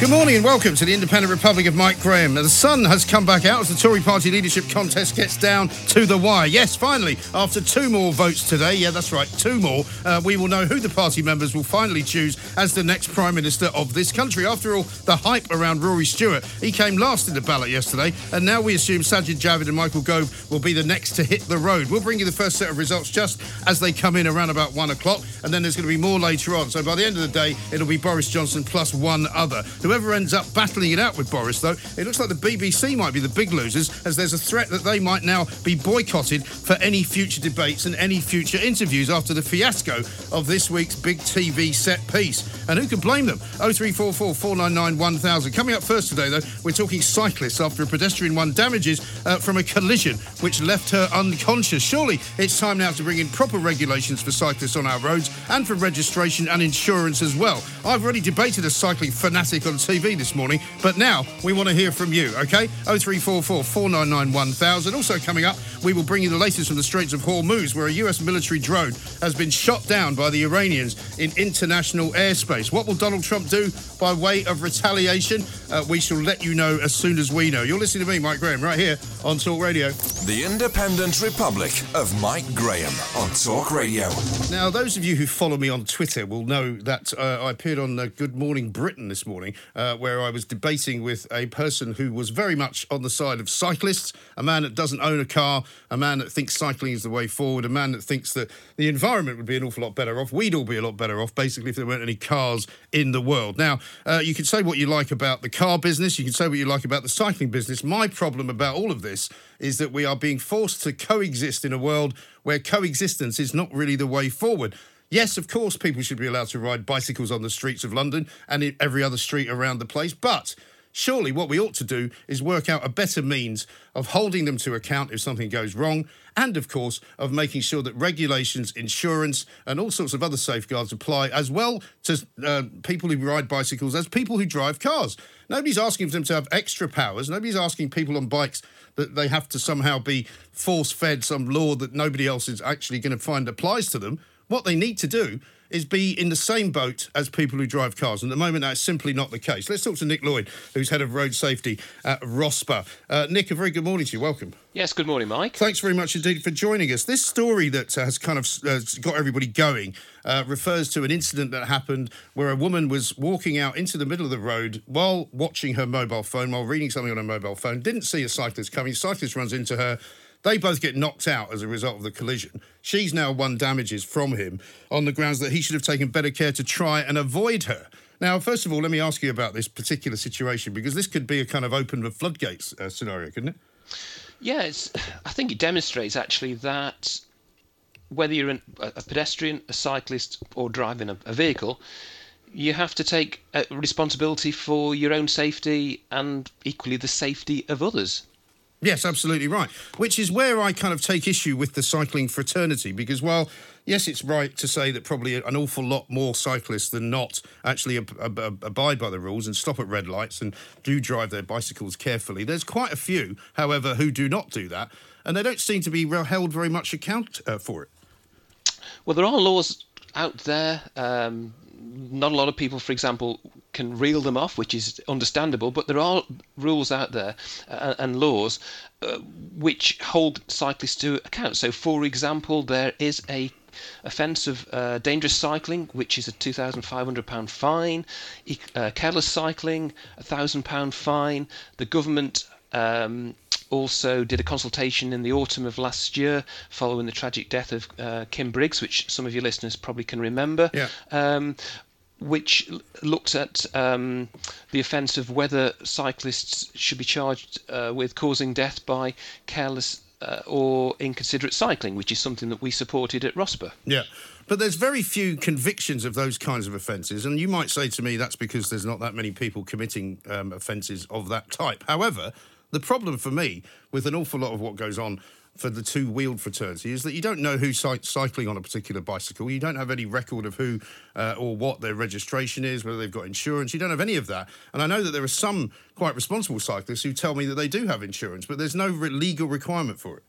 Good morning and welcome to the Independent Republic of Mike Graham. The sun has come back out as the Tory party leadership contest gets down to the wire. Yes, finally, after two more votes today, yeah, that's right, two more, uh, we will know who the party members will finally choose as the next Prime Minister of this country. After all, the hype around Rory Stewart, he came last in the ballot yesterday, and now we assume Sajid Javid and Michael Gove will be the next to hit the road. We'll bring you the first set of results just as they come in around about one o'clock, and then there's going to be more later on. So by the end of the day, it'll be Boris Johnson plus one other. Whoever ends up battling it out with Boris, though, it looks like the BBC might be the big losers, as there's a threat that they might now be boycotted for any future debates and any future interviews after the fiasco of this week's big TV set piece. And who can blame them? 0344 499 1000. Coming up first today, though, we're talking cyclists after a pedestrian won damages uh, from a collision which left her unconscious. Surely it's time now to bring in proper regulations for cyclists on our roads and for registration and insurance as well. I've already debated a cycling fanatic on TV this morning, but now we want to hear from you, okay? 0344 499 1000. Also coming up, we will bring you the latest from the Straits of Hormuz, where a US military drone has been shot down by the Iranians in international airspace. What will Donald Trump do by way of retaliation? Uh, we shall let you know as soon as we know. You're listening to me, Mike Graham, right here on Talk Radio. The Independent Republic of Mike Graham on Talk Radio. Now, those of you who follow me on Twitter will know that uh, I appeared on uh, Good Morning Britain this morning, uh, where I was debating with a person who was very much on the side of cyclists, a man that doesn't own a car, a man that thinks cycling is the way forward, a man that thinks that the environment would be an awful lot better off. We'd all be a lot better off, basically, if there weren't any cars in the world. Now, uh, you can say what you like about the car business, you can say what you like about the cycling business. My problem about all of this is that we are being forced to coexist in a world where coexistence is not really the way forward. Yes, of course, people should be allowed to ride bicycles on the streets of London and every other street around the place, but surely what we ought to do is work out a better means of holding them to account if something goes wrong, and of course, of making sure that regulations, insurance, and all sorts of other safeguards apply as well to uh, people who ride bicycles as people who drive cars. Nobody's asking for them to have extra powers. Nobody's asking people on bikes that they have to somehow be force fed some law that nobody else is actually going to find applies to them. What they need to do is be in the same boat as people who drive cars. And at the moment, that's simply not the case. Let's talk to Nick Lloyd, who's head of road safety at ROSPA. Uh, Nick, a very good morning to you. Welcome. Yes, good morning, Mike. Thanks very much indeed for joining us. This story that uh, has kind of uh, got everybody going uh, refers to an incident that happened where a woman was walking out into the middle of the road while watching her mobile phone, while reading something on her mobile phone, didn't see a cyclist coming. Cyclist runs into her. They both get knocked out as a result of the collision. She's now won damages from him on the grounds that he should have taken better care to try and avoid her. Now, first of all, let me ask you about this particular situation because this could be a kind of open the floodgates uh, scenario, couldn't it? Yeah, it's, I think it demonstrates actually that whether you're an, a pedestrian, a cyclist, or driving a, a vehicle, you have to take responsibility for your own safety and equally the safety of others. Yes, absolutely right. Which is where I kind of take issue with the cycling fraternity because, while yes, it's right to say that probably an awful lot more cyclists than not actually ab- ab- ab- abide by the rules and stop at red lights and do drive their bicycles carefully. There's quite a few, however, who do not do that, and they don't seem to be held very much account uh, for it. Well, there are laws out there. Um, not a lot of people, for example, can reel them off, which is understandable. But there are rules out there uh, and laws uh, which hold cyclists to account. So, for example, there is a offence of uh, dangerous cycling, which is a £2,500 fine, e- uh, careless cycling, a £1,000 fine. The government um, also did a consultation in the autumn of last year following the tragic death of uh, Kim Briggs, which some of your listeners probably can remember. Yeah. Um, which looked at um, the offence of whether cyclists should be charged uh, with causing death by careless uh, or inconsiderate cycling, which is something that we supported at ROSPA. Yeah. But there's very few convictions of those kinds of offences, and you might say to me that's because there's not that many people committing um, offences of that type. However, the problem for me with an awful lot of what goes on for the two wheeled fraternity is that you don't know who's cycling on a particular bicycle. You don't have any record of who uh, or what their registration is, whether they've got insurance. You don't have any of that. And I know that there are some quite responsible cyclists who tell me that they do have insurance, but there's no re- legal requirement for it.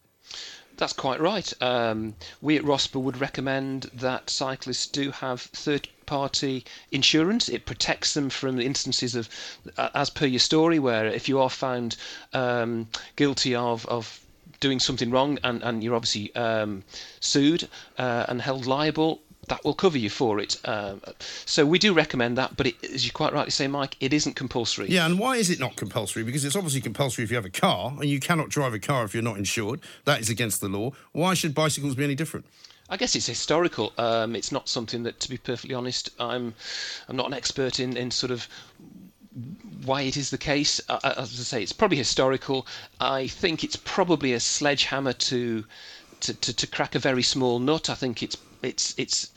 That's quite right. Um, we at ROSPA would recommend that cyclists do have third party insurance. It protects them from instances of, uh, as per your story, where if you are found um, guilty of, of doing something wrong and, and you're obviously um, sued uh, and held liable, that will cover you for it. Um, so we do recommend that, but it, as you quite rightly say, Mike, it isn't compulsory. Yeah, and why is it not compulsory? Because it's obviously compulsory if you have a car, and you cannot drive a car if you're not insured. That is against the law. Why should bicycles be any different? I guess it's historical. Um, it's not something that, to be perfectly honest, I'm I'm not an expert in, in sort of why it is the case. Uh, as I say, it's probably historical. I think it's probably a sledgehammer to to, to, to crack a very small nut. I think it's it's it's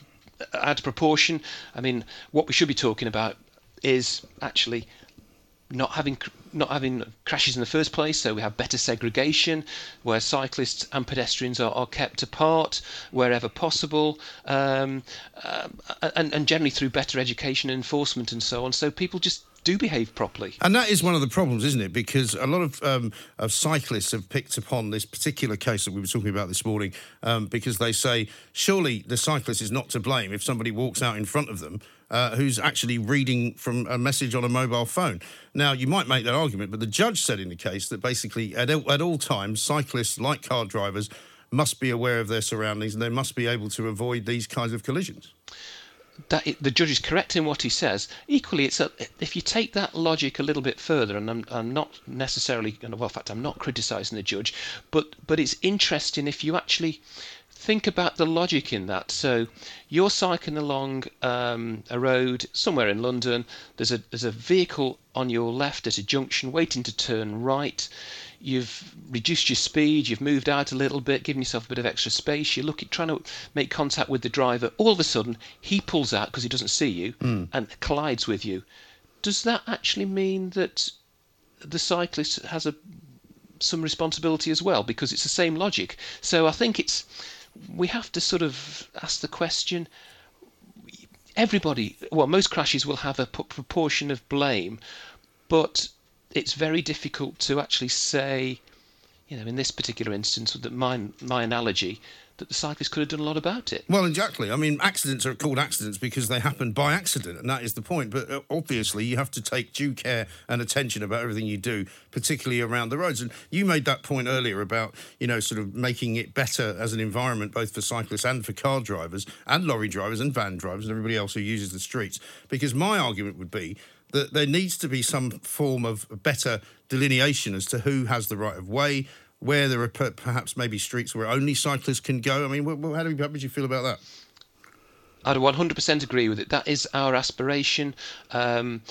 out of proportion. I mean, what we should be talking about is actually not having not having crashes in the first place, so we have better segregation, where cyclists and pedestrians are, are kept apart wherever possible, um, um, and, and generally through better education and enforcement and so on. So people just do behave properly. And that is one of the problems, isn't it? Because a lot of, um, of cyclists have picked upon this particular case that we were talking about this morning um, because they say, surely the cyclist is not to blame if somebody walks out in front of them uh, who's actually reading from a message on a mobile phone. Now, you might make that argument, but the judge said in the case that basically at, at all times, cyclists, like car drivers, must be aware of their surroundings and they must be able to avoid these kinds of collisions that the judge is correct in what he says. Equally, it's a, if you take that logic a little bit further, and I'm, I'm not necessarily, well, in fact, I'm not criticising the judge, but but it's interesting if you actually think about the logic in that. So you're cycling along um, a road somewhere in London. There's a there's a vehicle on your left at a junction waiting to turn right. You've reduced your speed. You've moved out a little bit, given yourself a bit of extra space. You're looking, trying to make contact with the driver. All of a sudden, he pulls out because he doesn't see you and collides with you. Does that actually mean that the cyclist has a some responsibility as well because it's the same logic. So I think it's we have to sort of ask the question. Everybody, well, most crashes will have a proportion of blame, but it's very difficult to actually say, you know, in this particular instance, that my my analogy, that the cyclist could have done a lot about it. Well, exactly. I mean, accidents are called accidents because they happen by accident, and that is the point. But uh, obviously, you have to take due care and attention about everything you do, particularly around the roads. And you made that point earlier about, you know, sort of making it better as an environment, both for cyclists and for car drivers, and lorry drivers, and van drivers, and everybody else who uses the streets. Because my argument would be that there needs to be some form of better delineation as to who has the right of way, where there are perhaps maybe streets where only cyclists can go. I mean, how, do you, how would you feel about that? I'd 100% agree with it. That is our aspiration. Um,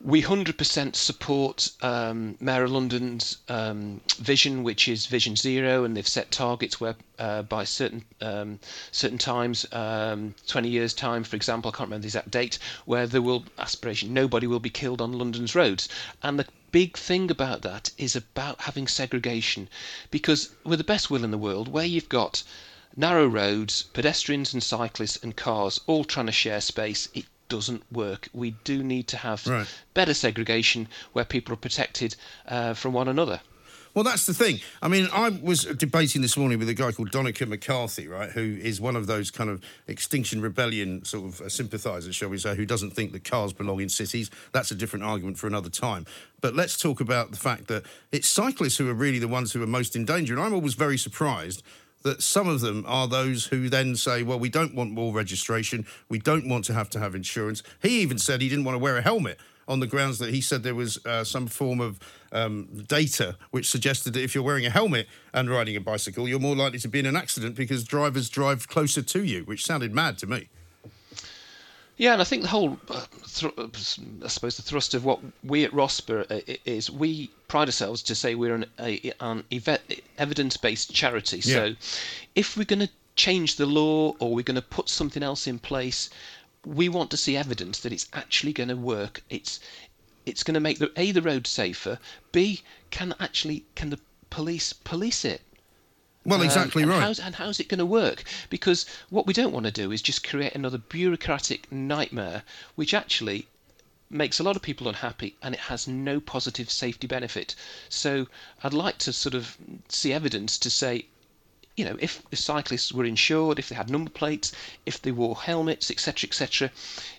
we 100% support um, Mayor of London's um, vision, which is Vision Zero, and they've set targets where uh, by certain um, certain times, um, 20 years time, for example, I can't remember the exact date, where there will aspiration nobody will be killed on London's roads, and the big thing about that is about having segregation, because with the best will in the world, where you've got narrow roads, pedestrians and cyclists and cars all trying to share space, it doesn't work. We do need to have Right. better segregation where people are protected uh, from one another. Well, that's the thing. I mean, I was debating this morning with a guy called Donnachadh McCarthy, right, who is one of those kind of Extinction Rebellion sort of uh, sympathisers, shall we say, who doesn't think that cars belong in cities. That's a different argument for another time. But let's talk about the fact that it's cyclists who are really the ones who are most in danger. And I'm always very surprised that some of them are those who then say, well, we don't want more registration, we don't want to have to have insurance. He even said he didn't want to wear a helmet on the grounds that he said there was uh, some form of um, data which suggested that if you're wearing a helmet and riding a bicycle, you're more likely to be in an accident because drivers drive closer to you, which sounded mad to me. Yeah, and I think the whole, uh, thr- uh, I suppose, the thrust of what we at ROSPA uh, is we pride ourselves to say we're an, a, an evidence-based charity. So, if we're going to change the law or we're going to put something else in place, we want to see evidence that it's actually going to work. It's it's going to make the a the road safer. B can actually can the police police it. Well, Um, exactly and right. How's, and how's it going to work? Because what we don't want to do is just create another bureaucratic nightmare, which actually makes a lot of people unhappy and it has no positive safety benefit. So I'd like to sort of see evidence to say, you know, if the cyclists were insured, if they had number plates, if they wore helmets, etc., etc.,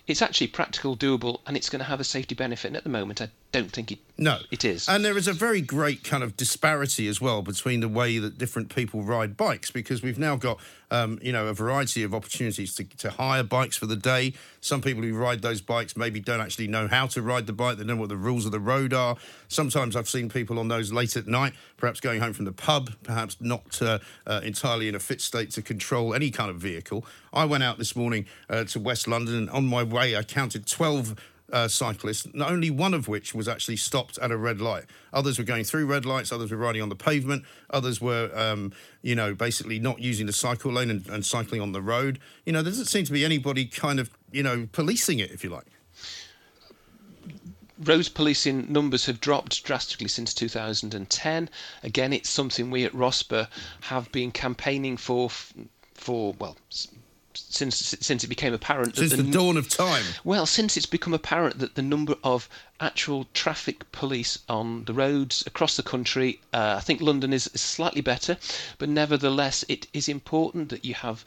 it's actually practical, doable, and it's going to have a safety benefit. And at the moment, I don't think it No, it is. And there is a very great kind of disparity as well between the way that different people ride bikes because we've now got, um, you know, a variety of opportunities to, to hire bikes for the day. Some people who ride those bikes maybe don't actually know how to ride the bike, they know what the rules of the road are. Sometimes I've seen people on those late at night, perhaps going home from the pub, perhaps not uh, uh, entirely in a fit state to control any kind of vehicle. I went out this morning uh, to West London and on my way I counted 12 uh, cyclists, only one of which was actually stopped at a red light. Others were going through red lights, others were riding on the pavement, others were, um, you know, basically not using the cycle lane and, and cycling on the road. You know, there doesn't seem to be anybody kind of, you know, policing it, if you like. road policing numbers have dropped drastically since 2010. Again, it's something we at ROSPA have been campaigning for, for well, since since it became apparent. that Since the n- dawn of time. Well, since it's become apparent that the number of actual traffic police on the roads across the country, uh, I think London is, is slightly better, but nevertheless, it is important that you have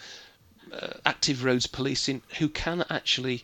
uh, active roads policing who can actually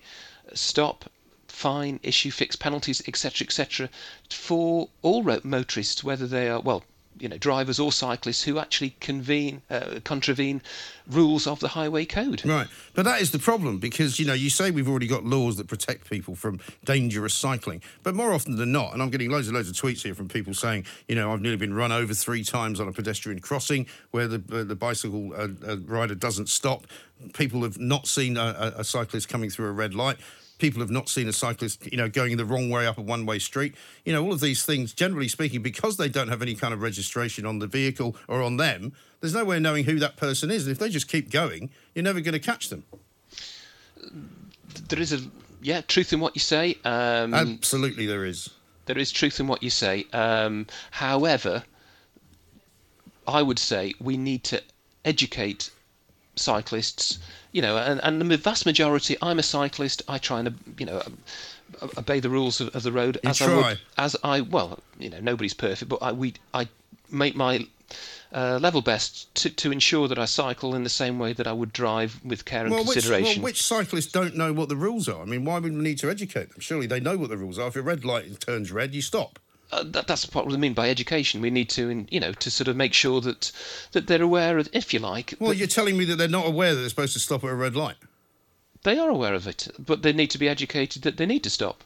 stop, fine, issue fixed penalties, etc., etc., for all road motorists, whether they are well, you know, drivers or cyclists who actually convene, uh, contravene rules of the highway code. Right. But that is the problem because, you know, you say we've already got laws that protect people from dangerous cycling. But more often than not, and I'm getting loads and loads of tweets here from people saying, you know, I've nearly been run over three times on a pedestrian crossing where the, uh, the bicycle uh, uh, rider doesn't stop. People have not seen a, a, a cyclist coming through a red light. People have not seen a cyclist, you know, going the wrong way up a one-way street. You know, all of these things, generally speaking, because they don't have any kind of registration on the vehicle or on them, there's no way of knowing who that person is. And if they just keep going, you're never going to catch them. There is a yeah truth in what you say. Um, Absolutely, there is. there is truth in what you say. Um, however, I would say we need to educate cyclists. You know, and, and the vast majority. I'm a cyclist. I try and you know obey the rules of, of the road You as I would. As I well, you know, nobody's perfect, but I we I make my uh, level best to, to ensure that I cycle in the same way that I would drive with care and Well which, well, which cyclists don't know what the rules are? I mean, why would we need to educate them? Surely they know what the rules are. If a red light turns red, you stop. Uh, that, that's what we mean by education. We need to, in- you know, to sort of make sure that that they're aware of, if you like, Well, that you're telling me that they're not aware that they're supposed to stop at a red light. they are aware of it, but they need to be educated that they need to stop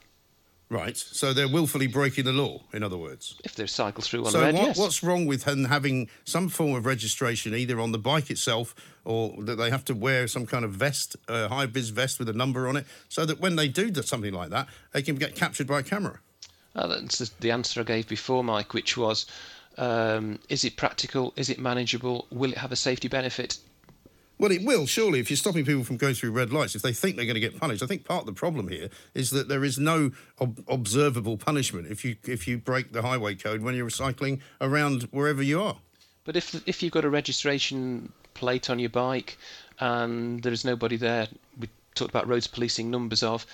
Right. So they're willfully breaking the law, in other words. if they cycle through on So red. what, yes. what's wrong with them having some form of registration either on the bike itself or that they have to wear some kind of vest, uh, high vis vest with a number on it, so that when they do do something like that, they can get captured by a camera? Uh, that's the- answer I gave before, Mike, which was, um, is it practical? Is it manageable? Will it have a safety benefit? Well, it will surely if you're stopping people from going through red lights. If they think they're going to get punished, I think part of the problem here is that there is no ob- observable punishment if you if you break the highway code when you're cycling around wherever you are. But if if you've got a registration plate on your bike and there is nobody there, we talked about roads policing numbers of.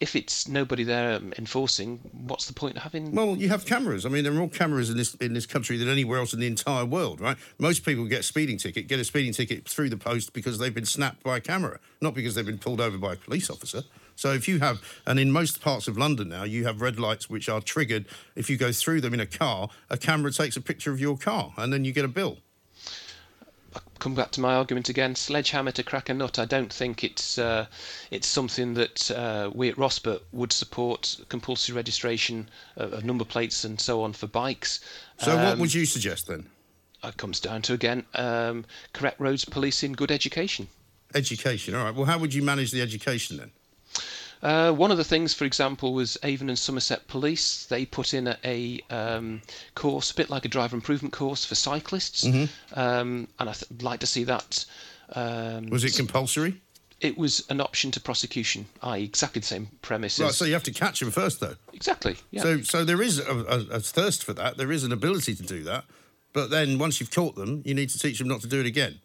If it's nobody there um, enforcing, what's the point of having? Well, you have cameras. I mean, there are more cameras in this in this country than anywhere else in the entire world, right? Most people get a speeding ticket, get a speeding ticket through the post because they've been snapped by a camera, not because they've been pulled over by a police officer. So if you have, and in most parts of London now, you have red lights which are triggered. If you go through them in a car, a camera takes a picture of your car, and then you get a bill. Come back to my argument again. Sledgehammer to crack a nut. I don't think it's uh, it's something that uh, we at ROSPA would support compulsory registration of, of number plates and so on for bikes. So what Um, would you suggest then? It comes down to again um, correct roads policing, good education. Education. All right. Well, how would you manage the education then? Uh, one of the things, for example, was Avon and Somerset Police. They put in a, a um, course, a bit like a driver improvement course for cyclists, Mhm. um, and I th- like to see that. Um, Was it compulsory? It was an option to prosecution, i.e., exactly the same premises. Right. So you have to catch them first, though. Exactly. Yeah. So, so there is a, a, a thirst for that. There is an ability to do that, but then once you've caught them, you need to teach them not to do it again.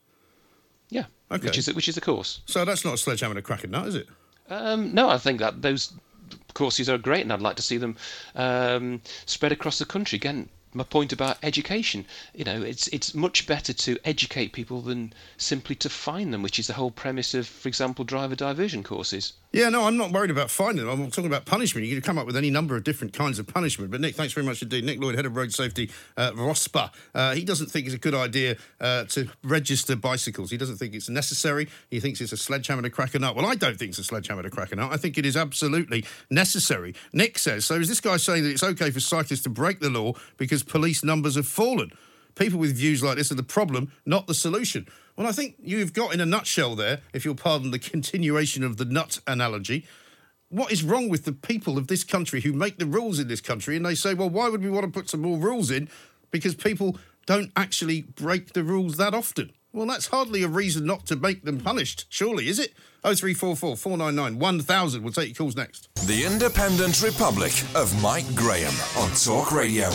yeah. Okay. Which is which is the course. So that's not a sledgehammer to crack a nut, is it? Um, no, I think that those courses are great, and I'd like to see them um, spread across the country. Again, my point about education. You know, it's it's much better to educate people than simply to fine them, which is the whole premise of, for example, driver diversion courses. Yeah, no, I'm not worried about finding them. I'm talking about punishment. You can come up with any number of different kinds of punishment. But Nick, thanks very much indeed. Nick Lloyd, head of road safety at ROSPA. Uh, he doesn't think it's a good idea uh, to register bicycles. He doesn't think it's necessary. He thinks it's a sledgehammer to crack a nut. Well, I don't think it's a sledgehammer to crack a nut. I think it is absolutely necessary. Nick says, so is this guy saying that it's okay for cyclists to break the law because police numbers have fallen? People with views like this are the problem, not the solution. Well, I think you've got in a nutshell there, if you'll pardon the continuation of the nut analogy, what is wrong with the people of this country who make the rules in this country and they say, well, why would we want to put some more rules in? Because people don't actually break the rules that often. Well, that's hardly a reason not to make them punished, surely, is it? 0344 499 1000. We'll take your calls next. The Independent Republic of Mike Graham on Talk Radio.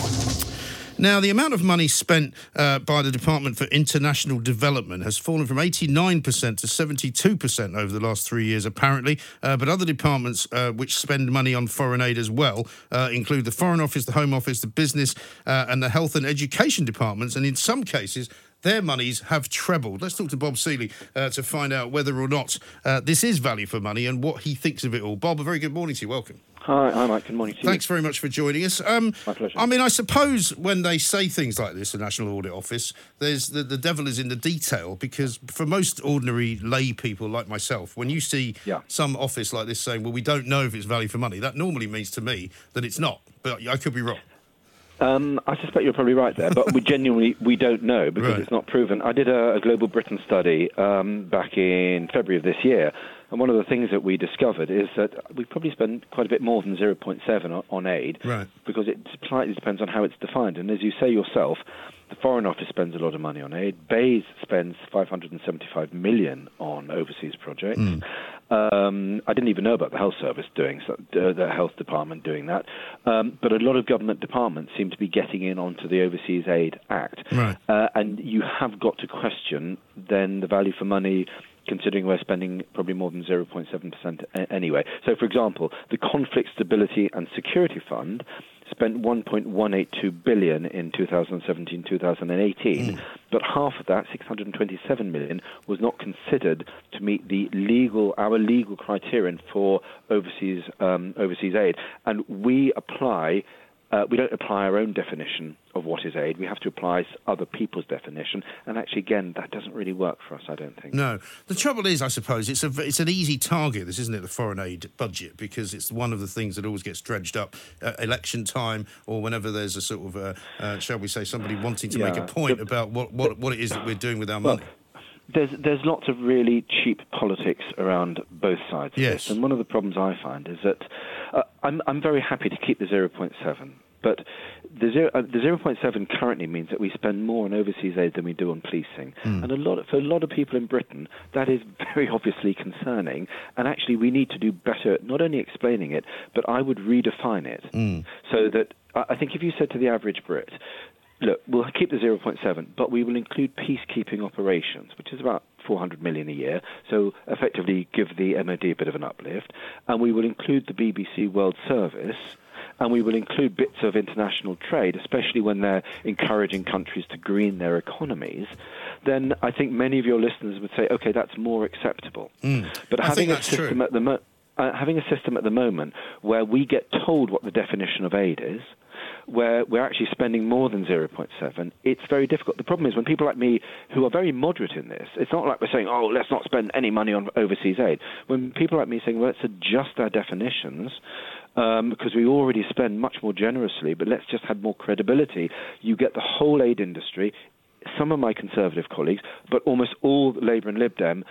Now, the amount of money spent uh, by the Department for International Development has fallen from 89% to 72% over the last three years, apparently. Uh, but other departments uh, which spend money on foreign aid as well uh, include the Foreign Office, the Home Office, the Business, uh, and the Health and Education departments. And in some cases, their monies have trebled. Let's talk to Bob Seely uh, to find out whether or not uh, this is value for money and what he thinks of it all. Bob, a very good morning to you. Welcome. Hi, hi, Mike. Good morning to you. Thanks very much for joining us. Um, My pleasure. I mean, I suppose when they say things like this, the National Audit Office, there's the, the devil is in the detail because for most ordinary lay people like myself, when you see Yeah. some office like this saying, well, we don't know if it's value for money, that normally means to me that it's not. But I could be wrong. Um, I suspect you're probably right there, but we genuinely we don't know because Right. it's not proven. I did a, a global Britain study um, back in February of this year, and one of the things that we discovered is that we probably spend quite a bit more than 0.7 on, on aid, Right. because it slightly depends on how it's defined. And as you say yourself, the Foreign Office spends a lot of money on aid. BEIS spends 575 million on overseas projects. Um, I didn't even know about the health service doing so, uh, the health department doing that. Um, but a lot of government departments seem to be getting in onto the Overseas Aid Act. Right. Uh, and you have got to question then the value for money. Considering we're spending probably more than 0.7% anyway. So, for example, the Conflict Stability and Security Fund spent 1.182 billion in 2017-2018, but half of that, 627 million, was not considered to meet the legal our legal criterion for overseas um, overseas aid, and we apply. Uh, we don't apply our own definition of what is aid. We have to apply other people's definition, and actually, again, that doesn't really work for us. I don't think. No, the trouble is, I suppose it's a it's an easy target. This isn't it, the foreign aid budget, because it's one of the things that always gets dredged up at election time or whenever there's a sort of, uh, uh, shall we say, somebody wanting to make a point the- about what, what what it is that we're doing with our Well, money. There's there's lots of really cheap politics around both sides of this, and one of the problems I find is that uh, I'm I'm very happy to keep the 0.7 But the, zero, uh, the 0.7 currently means that we spend more on overseas aid than we do on policing. Hmm. And a lot, for a lot of people in Britain, that is very obviously concerning. And actually, we need to do better, not only explaining it, but I would redefine it Hmm. so that I I think if you said to the average Brit, look, we'll keep the 0.7, but we will include peacekeeping operations, which is about 400 million a year, so effectively give the MOD a bit of an uplift, and we will include the BBC World Service, and we will include bits of international trade, especially when they're encouraging countries to green their economies, then I think many of your listeners would say, okay, that's more acceptable. But Hmm. I having a that's true. system at the mo- uh, having a system at the moment where we get told what the definition of aid is, where we're actually spending more than 0.7, it's very difficult. The problem is when people like me, who are very moderate in this, it's not like we're saying, oh, let's not spend any money on overseas aid. When people like me saying, well, let's adjust our definitions, um, because we already spend much more generously, but let's just have more credibility, you get the whole aid industry, some of my conservative colleagues, but almost all Labour and Lib Dem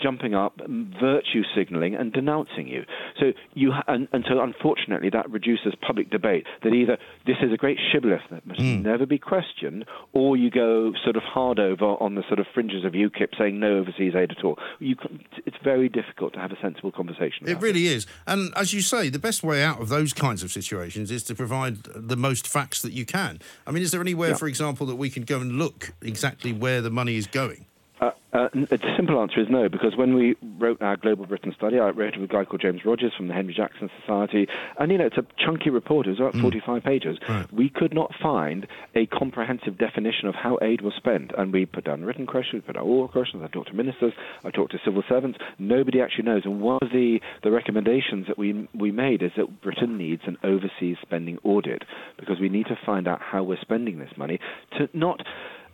jumping up, virtue signalling, and denouncing you. So you ha- and, and so unfortunately that reduces public debate. That either this is a great shibboleth that must hmm. never be questioned, or you go sort of hard over on the sort of fringes of UKIP saying no overseas aid at all. You it's very difficult to have a sensible conversation. It really is. And as you say, the best way out of those kinds of situations is to provide the most facts that you can. I mean, is there anywhere, Yeah. for example, that we can go and look exactly where the money is going? Uh, uh, the simple answer is no, because when we wrote our Global Britain study, I wrote it with a guy called James Rogers from the Henry Jackson Society, and you know it's a chunky report. It was about 45 pages. We could not find a comprehensive definition of how aid was spent, and we put down written questions, we put down oral questions. I talked to ministers, I talked to civil servants. Nobody actually knows. And one of the the recommendations that we we made is that Britain needs an overseas spending audit because we need to find out how we're spending this money to not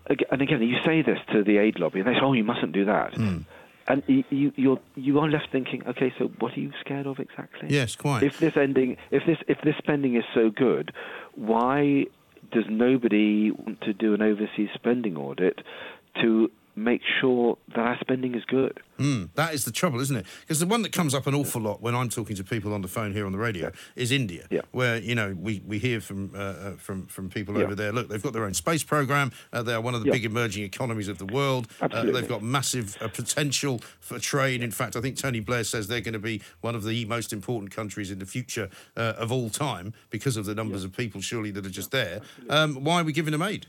and again, you say this to the aid lobby, and they say, "Oh, you mustn't do that." Hmm. And you, you, you're, you are left thinking, okay, so what are you scared of exactly? Yes, quite. If this ending, if this, if this spending is so good, why does nobody want to do an overseas spending audit to make sure that our spending is good? Mm, that is the trouble, isn't it? Because the one that comes up an awful lot when I'm talking to people on the phone here on the radio is India, Yeah. where you know we, we hear from uh, uh, from from people Yeah. over there. Look, they've got their own space program. Uh, they are one of the Yeah. big emerging economies of the world. Uh, they've got massive uh, potential for trade. In fact, I think Tony Blair says they're going to be one of the most important countries in the future uh, of all time because of the numbers of people, surely that are just there. Um, why are we giving them aid?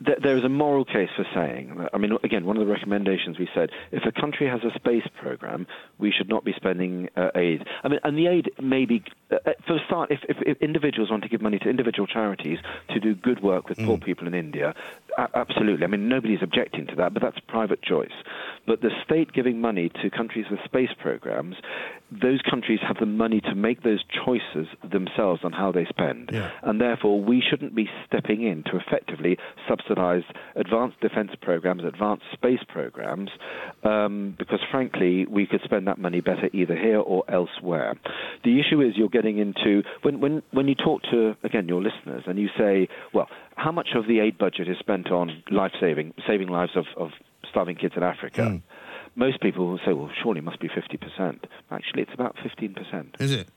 There- there is a moral case for saying, I mean, again, one of the recommendations we said, if a country has a space program, we should not be spending uh, aid. I mean, and the aid may be, uh, uh, for a start, if, if, if individuals want to give money to individual charities to do good work with poor people in India, a- absolutely. I mean, nobody's objecting to that, but that's private choice. But the state giving money to countries with space programs, those countries have the money to make those choices themselves on how they spend. Yeah. And therefore, we shouldn't be stepping in to effectively subsidize advanced defense programs, advanced space programs, um, because frankly, we could spend that money better either here or elsewhere. The issue is you're getting into, when, when, when you talk to, again, your listeners, and you say, well, how much of the aid budget is spent on life saving, saving lives of, of starving kids in Africa? Most people will say, well, surely it must be 50%. Actually, it's about 15%. Is it?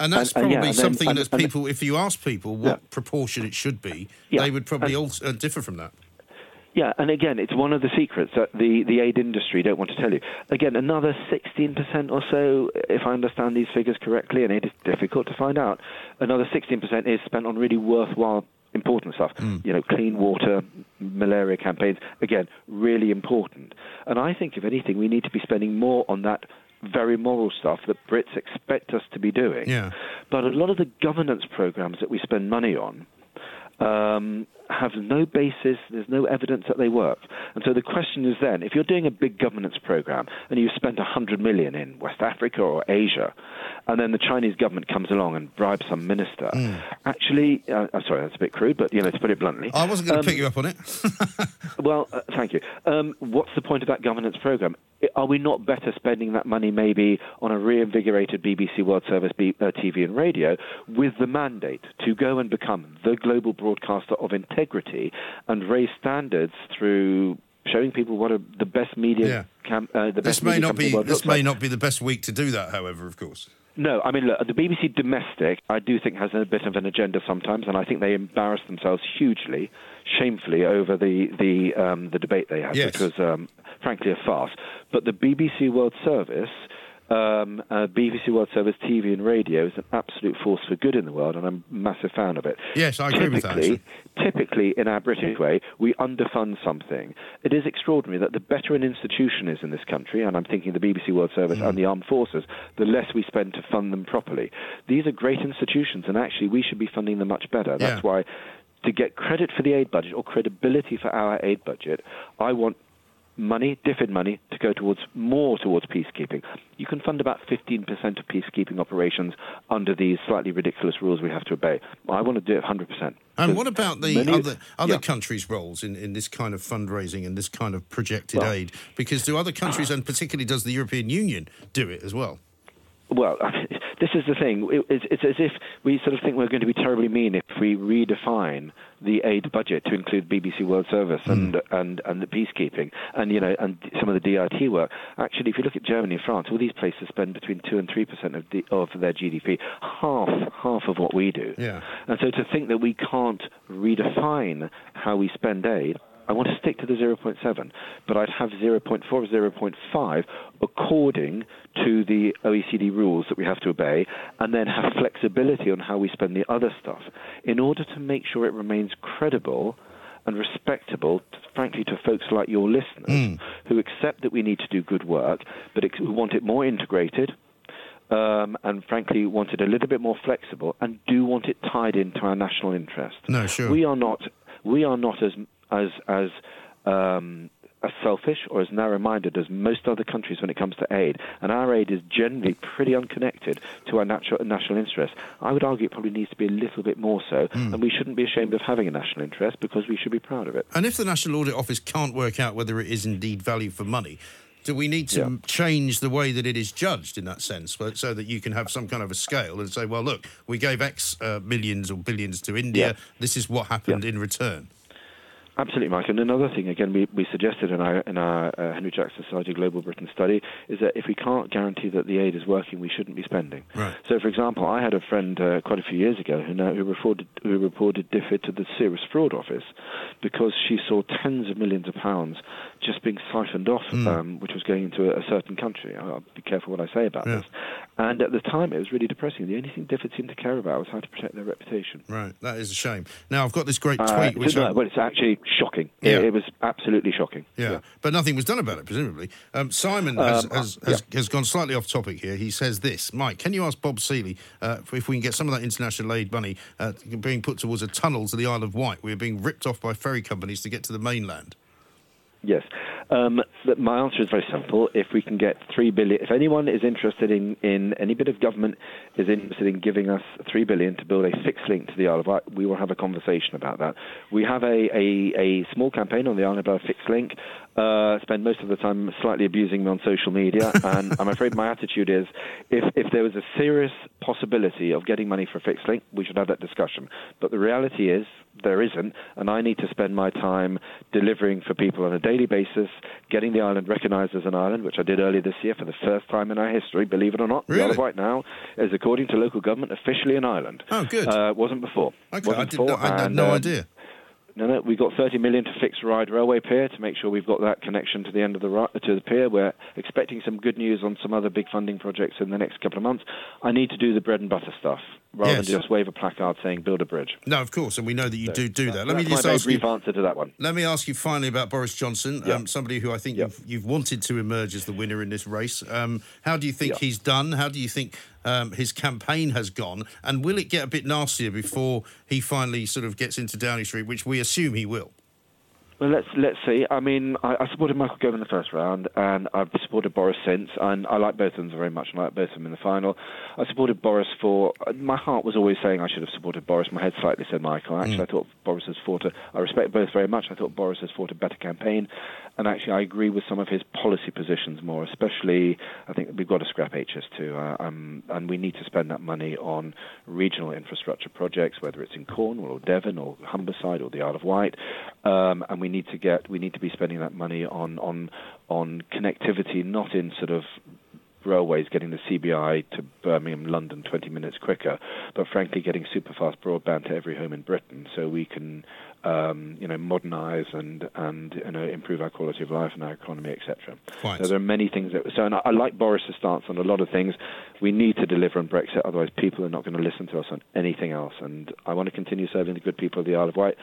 And that's And- and yeah, probably and then- something that people, if you ask people what Yeah. proportion it should be, Yeah. they would probably also uh, differ from that. Yeah, and again, it's one of the secrets that the, the aid industry don't want to tell you. Again, another 16% or so, if I understand these figures correctly, and it is difficult to find out, another 16% is spent on really worthwhile, important stuff. Hmm. You know, clean water, malaria campaigns, again, really important. And I think, if anything, we need to be spending more on that very moral stuff that Brits expect us to be doing. Yeah. But a lot of the governance programs that we spend money on, um, have no basis, there's no evidence that they work. And so the question is then, if you're doing a big governance program and you've spent 100 million in West Africa or Asia, and then the Chinese government comes along and bribes some minister, actually, uh, I'm sorry, that's a bit crude, but, you know, to put it bluntly. I wasn't going to um, pick you up on it. well, uh, thank you. Um, what's the point of that governance program? Are we not better spending that money maybe on a reinvigorated BBC World Service B, uh, TV and radio with the mandate to go and become the global broadcaster of integrity and raise standards through showing people what a, the best media Yeah. cam, uh, the this best may not be this may like? not be the best week to do that. However, of course. No, I mean, look, the BBC domestic, I do think has a bit of an agenda sometimes, and I think they embarrass themselves hugely, shamefully over the the um, the debate they had, Yes. which was um, frankly a farce. But the BBC World Service. Um, uh, BBC World Service TV and radio is an absolute force for good in the world, and I'm a massive fan of it. Yes, I agree with that, Typically, typically in our British way, we underfund something. It is extraordinary that the better an institution is in this country, and I'm thinking the BBC World Service and the Armed Forces, the less we spend to fund them properly. These are great institutions, and actually we should be funding them much better. That's Yeah. why, to get credit for the aid budget or credibility for our aid budget, I want money, DFID money, to go towards more towards peacekeeping. You can fund about 15% of peacekeeping operations under these slightly ridiculous rules we have to obey. I want to do it 100%. And what about the Many- other other Yeah. countries' roles in, in this kind of fundraising and this kind of projected Well- aid? Because do other countries, and particularly does the European Union, do it as well? Well, this is the thing. It- It's, it's as if we sort of think we're going to be terribly mean if we redefine the aid budget to include BBC World Service hmm. and and and the peacekeeping and you know and some of the DIT work. Actually, if you look at Germany and France, all these places spend between two and three percent of the, of their GDP, half half of what we do. Yeah. And so to think that we can't redefine how we spend aid, I want to stick to the 0.7, but I'd have 0.4 or 0.5 according to the OECD rules that we have to obey, and then have flexibility on how we spend the other stuff in order to make sure it remains credible and respectable, frankly, to folks like your listeners who accept that we need to do good work, but who want it more integrated, um, and frankly want it a little bit more flexible and do want it tied into our national interest. No, sure. We are not we are not as as as um, as selfish or as narrow-minded as most other countries when it comes to aid, and our aid is generally pretty unconnected to our natural, national interest. I would argue it probably needs to be a little bit more so, Hmm. and we shouldn't be ashamed of having a national interest because we should be proud of it. And if the National Audit Office can't work out whether it is indeed value for money, do we need to Yeah. change the way that it is judged in that sense, but- so that you can have some kind of a scale and say, well, look, we gave X uh, millions or billions to India. Yeah. This is what happened in return. Absolutely, Mike. And another thing, again, we, we suggested in our, in our uh, Henry Jackson Society Global Britain study is that if we can't guarantee that the aid is working, we shouldn't be spending. Right. So, for example, I had a friend uh, quite a few years ago who, know, who, reported, who reported DFID to the Serious Fraud Office because she saw tens of millions of pounds just being siphoned off, um, which was going into a, a certain country. I'll I'll be careful what I say about Yeah. this. And at the time, it was really depressing. The only thing DFID seemed to care about was how to protect their reputation. Right, that is a shame. Now, I've got this great Uh, tweet, which so, I- no, well, it's actually shocking. Yeah. It, it was absolutely shocking. Yeah. but nothing was done about it, presumably. Um, Simon has, Um, has, has, has gone slightly off topic here. He says this Mike, can you ask Bob Seely uh, if we can get some of that international aid money uh, being put towards a tunnel to the Isle of Wight? We're being ripped off by ferry companies to get to the mainland. Yes. Um, my answer is very simple. If we can get three billion, if anyone is interested in, in any bit of government is interested in giving us three billion to build a fixed link to the Isle of Wight, we will have a conversation about that. We have a, a, a small campaign on the Isle of Wight fixed link. Uh, spend most of the time slightly abusing me on social media, and I'm afraid my attitude is, if if there was a serious possibility of getting money for a fixed link, we should have that discussion. But the reality is there isn't, and I need to spend my time delivering for people on a daily basis, getting the island recognised as an island, which I did earlier this year for the first time in our history, believe it or not. The Isle of Wight now is, according to local government, officially an island. Oh, good. Uh, wasn't before. Okay, wasn't I, did before, not, I had no uh, idea. no, no, we got 30 million to fix Ryde Railway Pier to make sure we've got that connection to the end of the to the pier. We're expecting some good news on some other big funding projects in the next couple of months. I need to do the bread and butter stuff rather Yes. than just wave a placard saying build a bridge. No, of course, and we know that you do do that. Let me just ask you. brief answer to that one. Let me ask you finally about Boris Johnson, Yeah. um, somebody who I think Yeah. you've, you've wanted to emerge as the winner in this race. Um, how do you think Yeah. he's done? How do you think um, his campaign has gone? And will it get a bit nastier before he finally sort of gets into Downing Street, which we assume he will? Well, let's let's see. I mean, I, I supported Michael Gove in the first round, and I've supported Boris since, and I like both of them very much. and I like both of them in the final. I supported Boris for. My heart was always saying I should have supported Boris. My head slightly said Michael. Actually, I thought Boris has fought a. I respect both very much. I thought Boris has fought a better campaign, and actually, I agree with some of his policy positions more. Especially, I think we've got to scrap HS2, uh, um, and we need to spend that money on regional infrastructure projects, whether it's in Cornwall or Devon or Humberside or the Isle of Wight, um, and we need to get we need to be spending that money on on on connectivity, not in sort of railways, getting the CBI to Birmingham, London 20 minutes quicker, but frankly, getting super fast broadband to every home in Britain so we can um, you know, modernise and and you know improve our quality of life and our economy, etc. So there are many things that. So and I, I like Boris's stance on a lot of things. We need to deliver on Brexit, otherwise people are not going to listen to us on anything else. And I want to continue serving the good people of the Isle of Wight.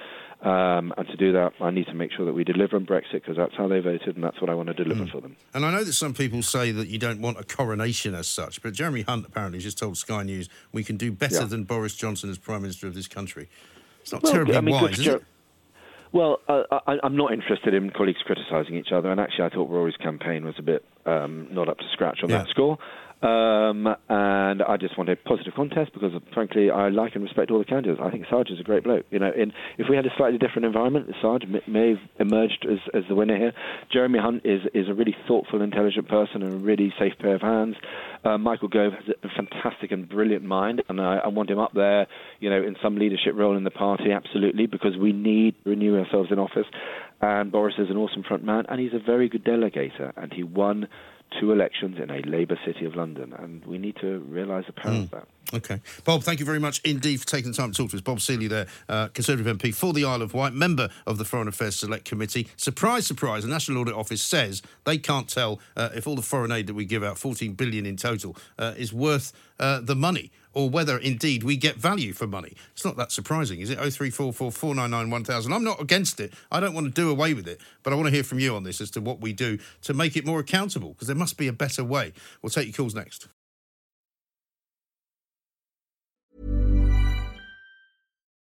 Um, and to do that, I need to make sure that we deliver on Brexit because that's how they voted, and that's what I want to deliver for them. And I know that some people say that you don't want a coronation as such, but Jeremy Hunt apparently just told Sky News we can do better Yeah. than Boris Johnson as Prime Minister of this country. It's not Well, terribly I mean, wise, is it? Well, uh, I, I'm not interested in colleagues criticising each other, and actually, I thought Rory's campaign was a bit um, not up to scratch on Yeah. that score. Um, and I just want a positive contest because, frankly, I like and respect all the candidates. I think Saj is a great bloke. You know, in, if we had a slightly different environment, Saj may, may have emerged as, as the winner here. Jeremy Hunt is is a really thoughtful, intelligent person and a really safe pair of hands. Uh, Michael Gove has a fantastic and brilliant mind, and I, I want him up there, you know, in some leadership role in the party, absolutely, because we need to renew ourselves in office. And Boris is an awesome front man, and he's a very good delegator, and he won two elections in a Labour city of London, and we need to realise the power of that. Okay. Bob, thank you very much indeed for taking the time to talk to us. Bob Seely there, uh, Conservative MP for the Isle of Wight, member of the Foreign Affairs Select Committee. Surprise, surprise, the National Audit Office says they can't tell uh, if all the foreign aid that we give out, 14 billion in total, uh, is worth uh, the money or whether indeed we get value for money. It's not that surprising, is it? 0344 499 1000. I'm not against it. I don't want to do away with it, but I want to hear from you on this as to what we do to make it more accountable because there must be a better way. We'll take your calls next.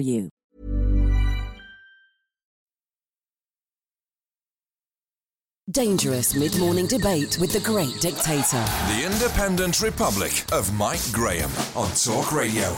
you. Dangerous mid morning debate with the great dictator. The Independent Republic of Mike Graham on Talk Radio.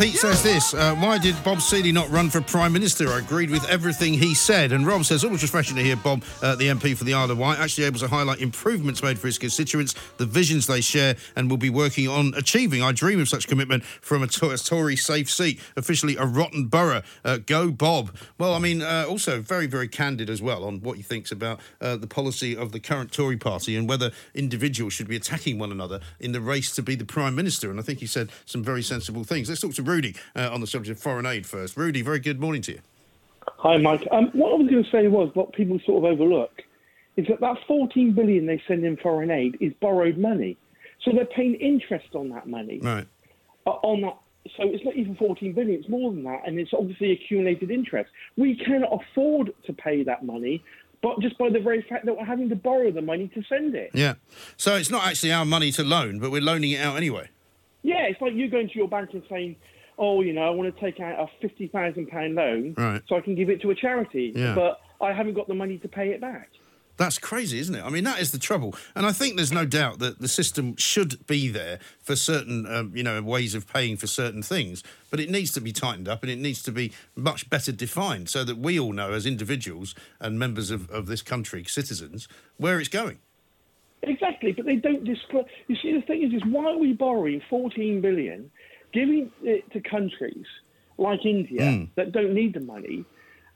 Pete says this uh, Why did Bob Seely not run for Prime Minister? I agreed with everything he said. And Rob says, Always refreshing to hear Bob, uh, the MP for the Isle of Wight, actually able to highlight improvements made for his constituents, the visions they share, and will be working on achieving. I dream of such commitment from a, to- a Tory safe seat, officially a rotten borough. Uh, go, Bob. Well, I mean, uh, also very, very candid as well on what he thinks about uh, the policy of the current Tory party and whether individuals should be attacking one another in the race to be the Prime Minister. And I think he said some very sensible things. Let's talk to Rudy uh, on the subject of foreign aid first. Rudy, very good morning to you. Hi, Mike. Um, what I was going to say was what people sort of overlook is that that 14 billion they send in foreign aid is borrowed money, so they're paying interest on that money. Right. Uh, on that, so it's not even 14 billion; it's more than that, and it's obviously accumulated interest. We cannot afford to pay that money, but just by the very fact that we're having to borrow the money to send it. Yeah. So it's not actually our money to loan, but we're loaning it out anyway. Yeah, it's like you going to your bank and saying, "Oh, you know, I want to take out a fifty thousand pound loan, Right. so I can give it to a charity, Yeah. but I haven't got the money to pay it back." That's crazy, isn't it? I mean, that is the trouble. And I think there's no doubt that the system should be there for certain, um, you know, ways of paying for certain things. But it needs to be tightened up and it needs to be much better defined so that we all know, as individuals and members of, of this country, citizens, where it's going. Exactly, but they don't disclose. You see, the thing is, is why are we borrowing 14 billion, giving it to countries like India Mm. that don't need the money,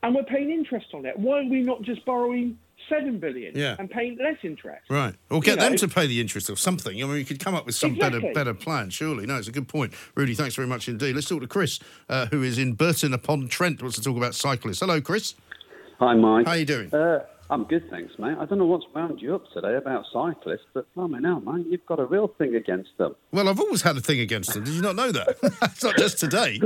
and we're paying interest on it? Why are we not just borrowing seven billion Yeah. and paying less interest. Right. Or get You them know- to pay the interest or something. I mean, you could come up with some better better plan, surely. No, it's a good point. Rudy, thanks very much indeed. Let's talk to Chris, uh, who is in Burton upon Trent, wants to talk about cyclists. Hello, Chris. Hi, Mike. How are you doing? Uh, I'm good, thanks, mate. I don't know what's wound you up today about cyclists, but blimey now, man, you've got a real thing against them. Well, I've always had a thing against them. Did you not know that? it's not just today.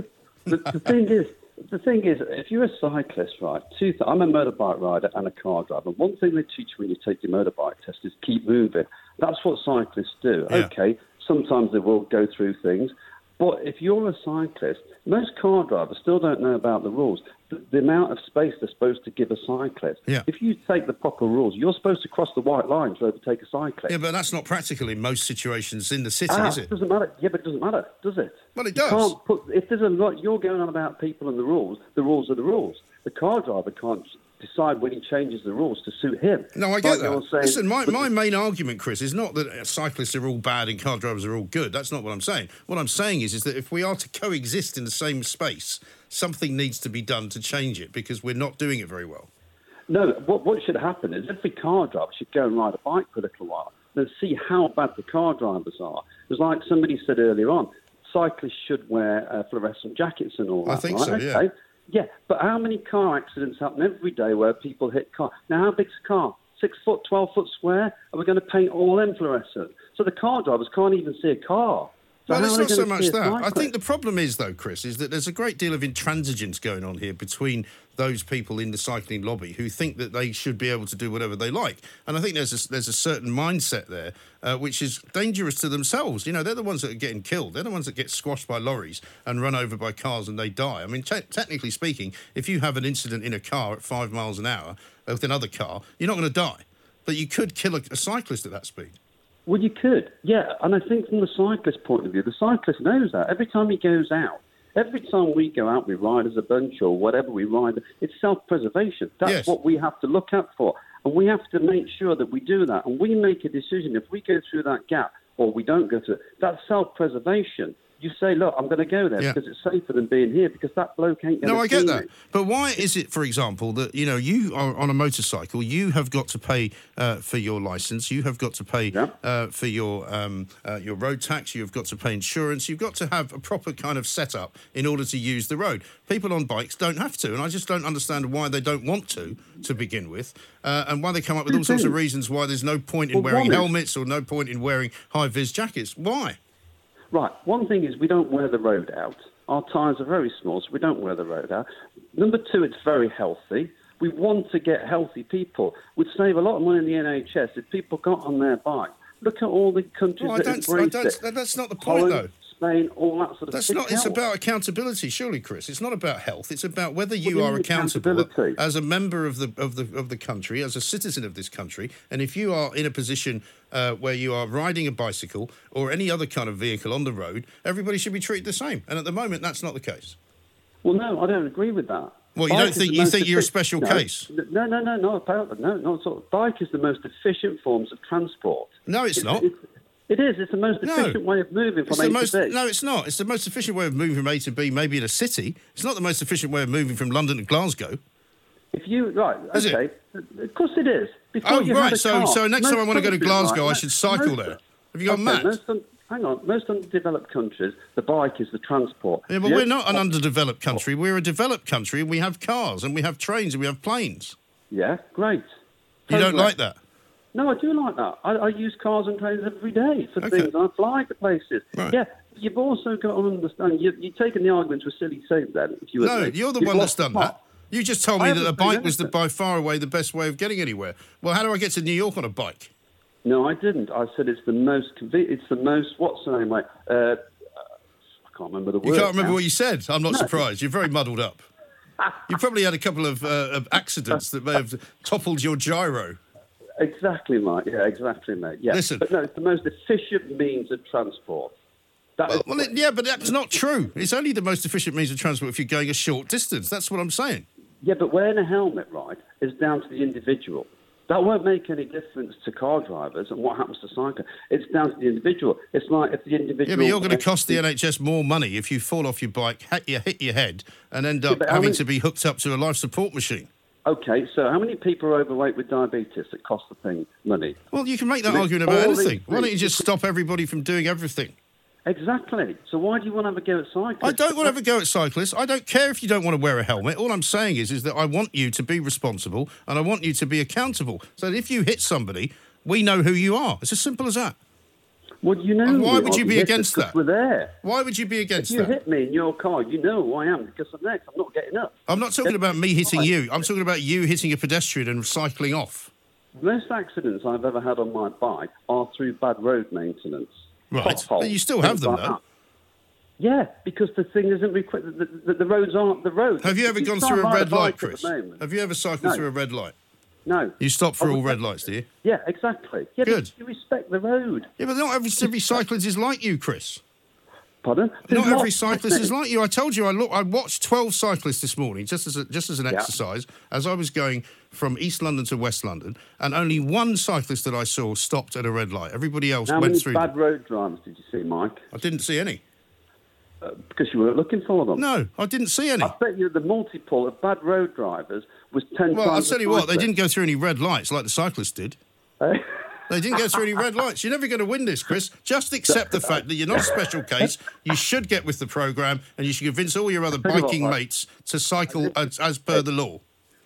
the, the thing is, the thing is, if you're a cyclist, right? Two. Th- I'm a motorbike rider and a car driver. One thing they teach you when you take your motorbike test is keep moving. That's what cyclists do. Yeah. Okay, sometimes they will go through things, but if you're a cyclist, most car drivers still don't know about the rules. The, the amount of space they're supposed to give a cyclist. Yeah. If you take the proper rules, you're supposed to cross the white line to overtake a cyclist. Yeah, but that's not practical in most situations in the city, Ah, is it? doesn't matter. Yeah, but it doesn't matter, does it? Well, it You does. can't put, if there's a lot, you're going on about people and the rules. The rules are the rules. The car driver can't decide when he changes the rules to suit him. No, I Like get you're that. saying- Listen, my, my main argument, Chris, is not that cyclists are all bad and car drivers are all good. That's not what I'm saying. What I'm saying is, is that if we are to coexist in the same space, something needs to be done to change it because we're not doing it very well. No, what, what should happen is every car driver should go and ride a bike for a little while and see how bad the car drivers are. It's like somebody said earlier on, cyclists should wear uh, fluorescent jackets and all that. I think right? so, yeah. Okay. Yeah, but how many car accidents happen every day where people hit car? Now, how big's a car? Six foot, 12 foot square? Are we going to paint all them fluorescent? So the car drivers can't even see a car. Well, it's not so much that. I think the problem is, though, Chris, is that there's a great deal of intransigence going on here between those people in the cycling lobby who think that they should be able to do whatever they like. And I think there's a, there's a certain mindset there uh, which is dangerous to themselves. You know, they're the ones that are getting killed. They're the ones that get squashed by lorries and run over by cars and they die. I mean, te- technically speaking, if you have an incident in a car at five miles an hour with another car, you're not going to die. But you could kill a, a cyclist at that speed. Well, you could, yeah. And I think from the cyclist point of view, the cyclist knows that. Every time he goes out, every time we go out, we ride as a bunch or whatever we ride, it's self preservation. That's Yes. what we have to look out for. And we have to make sure that we do that. And we make a decision. If we go through that gap or we don't go through it, that's self preservation. You say, look, I'm going to go there Yeah. because it's safer than being here because that bloke ain't going to No, I get that. But why is it, for example, that you know you are on a motorcycle, you have got to pay uh, for your license, you have got to pay uh, for your um, uh, your road tax, you have got to pay insurance, you've got to have a proper kind of setup in order to use the road. People on bikes don't have to, and I just don't understand why they don't want to to begin with, uh, and why they come up with all sorts of reasons why there's no point in Well, wearing helmets or no point in wearing high vis jackets. Why? Right. One thing is we don't wear the road out. Our tyres are very small, so we don't wear the road out. Number two, it's very healthy. We want to get healthy people. We'd save a lot of money in the NHS if people got on their bike. Look at all the countries Well, I that don't- I embrace don't- it. that's not the point, Holland, though. Spain, all that sort of That's not. It's about accountability, surely, Chris. It's not about health. It's about whether you you are accountable as a member of the of the of the country, as a citizen of this country, and if you are in a position uh, where you are riding a bicycle or any other kind of vehicle on the road, everybody should be treated the same. And at the moment, that's not the case. Well, no, I don't agree with that. Well, you Bike don't think- you think you're a special no, case? No, no, no, no, apparently, no, not at all. Bike is the most efficient forms of transport. No, it's not. It is. It's the most No. efficient way of moving It's from the A most, to B. no, it's not. It's the most efficient way of moving from A to B, maybe in a city. It's not the most efficient way of moving from London to Glasgow. If you right, Is it? okay, of course it is. Before Oh, you right. So, car, so next time I want to go to Glasgow, right, I should cycle most- there. Have you gone okay, mad? Un, hang on, most underdeveloped countries, the bike is the transport. Yeah, but The we're not an underdeveloped country. We're a developed country, we have cars, and we have trains, and we have planes. Yeah, great. You don't like that? No, I do like that. I, I use cars and trains every day for things. I fly to places. Right. Yeah, you've also got to understand. You, you're taking the argument to a silly sake then. If you No, you're the You've one that's done that. You just told me that a bike was the, by far away the best way of getting anywhere. Well, how do I get to New York on a bike? No, I didn't. I said it's the most. conve- It's the most. What's the name? Like, uh, uh, I can't remember the word. You can't remember now. what you said. I'm not No. surprised. You're very muddled up. You probably had a couple of, uh, of accidents that may have toppled your gyro. Exactly, mate. Yeah, exactly, mate. Yeah. Listen. But no, it's the most efficient means of transport. That is- Well, it, yeah, but that's not true. It's only the most efficient means of transport if you're going a short distance. That's what I'm saying. yeah, but wearing a helmet, right, is down to the individual. That won't make any difference to car drivers and what happens to cyclists. It's down to the individual. It's like if the individual. Yeah, but you're going to cost the NHS more money if you fall off your bike, hit your, hit your head, and end up how having many- to be hooked up to a life support machine. Okay, so how many people are overweight with diabetes that cost the thing money? Well, you can make that List argument about anything. Why don't you just stop everybody from doing everything? Exactly. So why do you want to have a go at cyclists? I don't want to have a go at cyclists. I don't care if you don't want to wear a helmet. All I'm saying is, is that I want you to be responsible and I want you to be accountable. So that if you hit somebody, we know who you are. It's as simple as that. Well, do you know. And why would you be against that? We're there. Why would you be against that? If you that? hit me in your car, you know who I am because I'm next. I'm not getting up. I'm not talking about me hitting you. I'm talking about you hitting a pedestrian and cycling off. Most accidents I've ever had on my bike are through bad road maintenance. Right. Potholes, you still have them, like though. that. Yeah, because the thing isn't requ- the, the, the roads aren't the roads. Have you ever gone through a red light, bike at the Chris? Have you ever cycled No. through a red light? No. You stop for all red lights, do you? Yeah, exactly. Yeah, Good. You respect the road. Yeah, but not every, every cyclist is like you, Chris. Pardon? Not every cyclist is like you. I told you I look. I watched twelve cyclists this morning just as a, just as an Yeah. exercise as I was going from East London to West London, and only one cyclist that I saw stopped at a red light. Everybody else How went many through. bad road drivers did you see, Mike? I didn't see any. Uh, because you weren't looking for them. No, I didn't see any. I bet you the multiple of bad road drivers was ten Well, I'll tell you what, they didn't go through any red lights like the cyclists did. They didn't go through any red lights. You're never going to win this, Chris. Just accept the fact that you're not a special case. You should get with the programme and you should convince all your other you what, biking mates to cycle as, as per the law.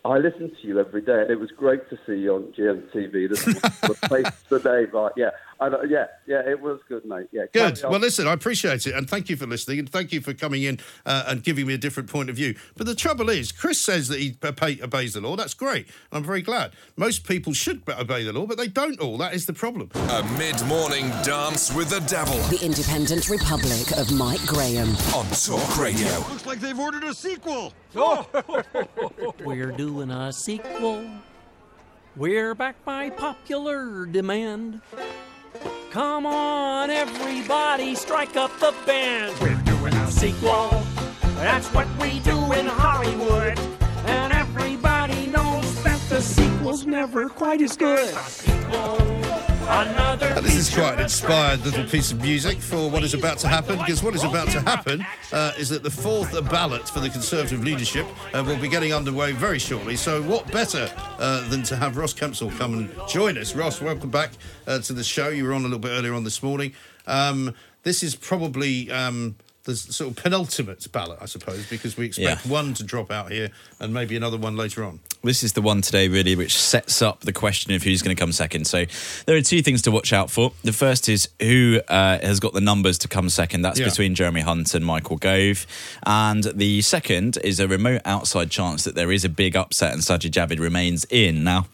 I listen to you every day, and it was great to see you on GMTV. This the place today, right? Yeah, I, know- yeah, yeah. It was good, mate. Yeah, Good. Well, listen, I appreciate it, and thank you for listening, and thank you for coming in uh, and giving me a different point of view. But the trouble is, Chris says that he obey- obeys the law. That's great. I'm very glad. Most people should obey the law, but they don't all. That is the problem. A mid morning dance with the devil The Independent Republic of Mike Graham. on Talk Radio. Looks like they've ordered a sequel. Oh. We're doing a sequel. We're back by popular demand. Come on, everybody, strike up the band. We're doing a sequel. That's what we do in Hollywood. And everybody knows that the sequel's never quite as good. Uh, This is quite an inspired little piece of music for what is about to happen, because what is about to happen uh, is that the fourth ballot for the Conservative leadership uh, will be getting underway very shortly. So, what better uh, than to have Ross Kempsell come and join us? Ross, welcome back uh, to the show. You were on a little bit earlier on this morning. Um, this is probably. Um, the sort of penultimate ballot, I suppose, because we expect Yeah. one to drop out here and maybe another one later on. This is the one today, really, which sets up the question of who's going to come second. So there are two things to watch out for. The first is who uh, has got the numbers to come second. That's Yeah. between Jeremy Hunt and Michael Gove. And the second is a remote outside chance that there is a big upset and Sajid Javid remains in. Now,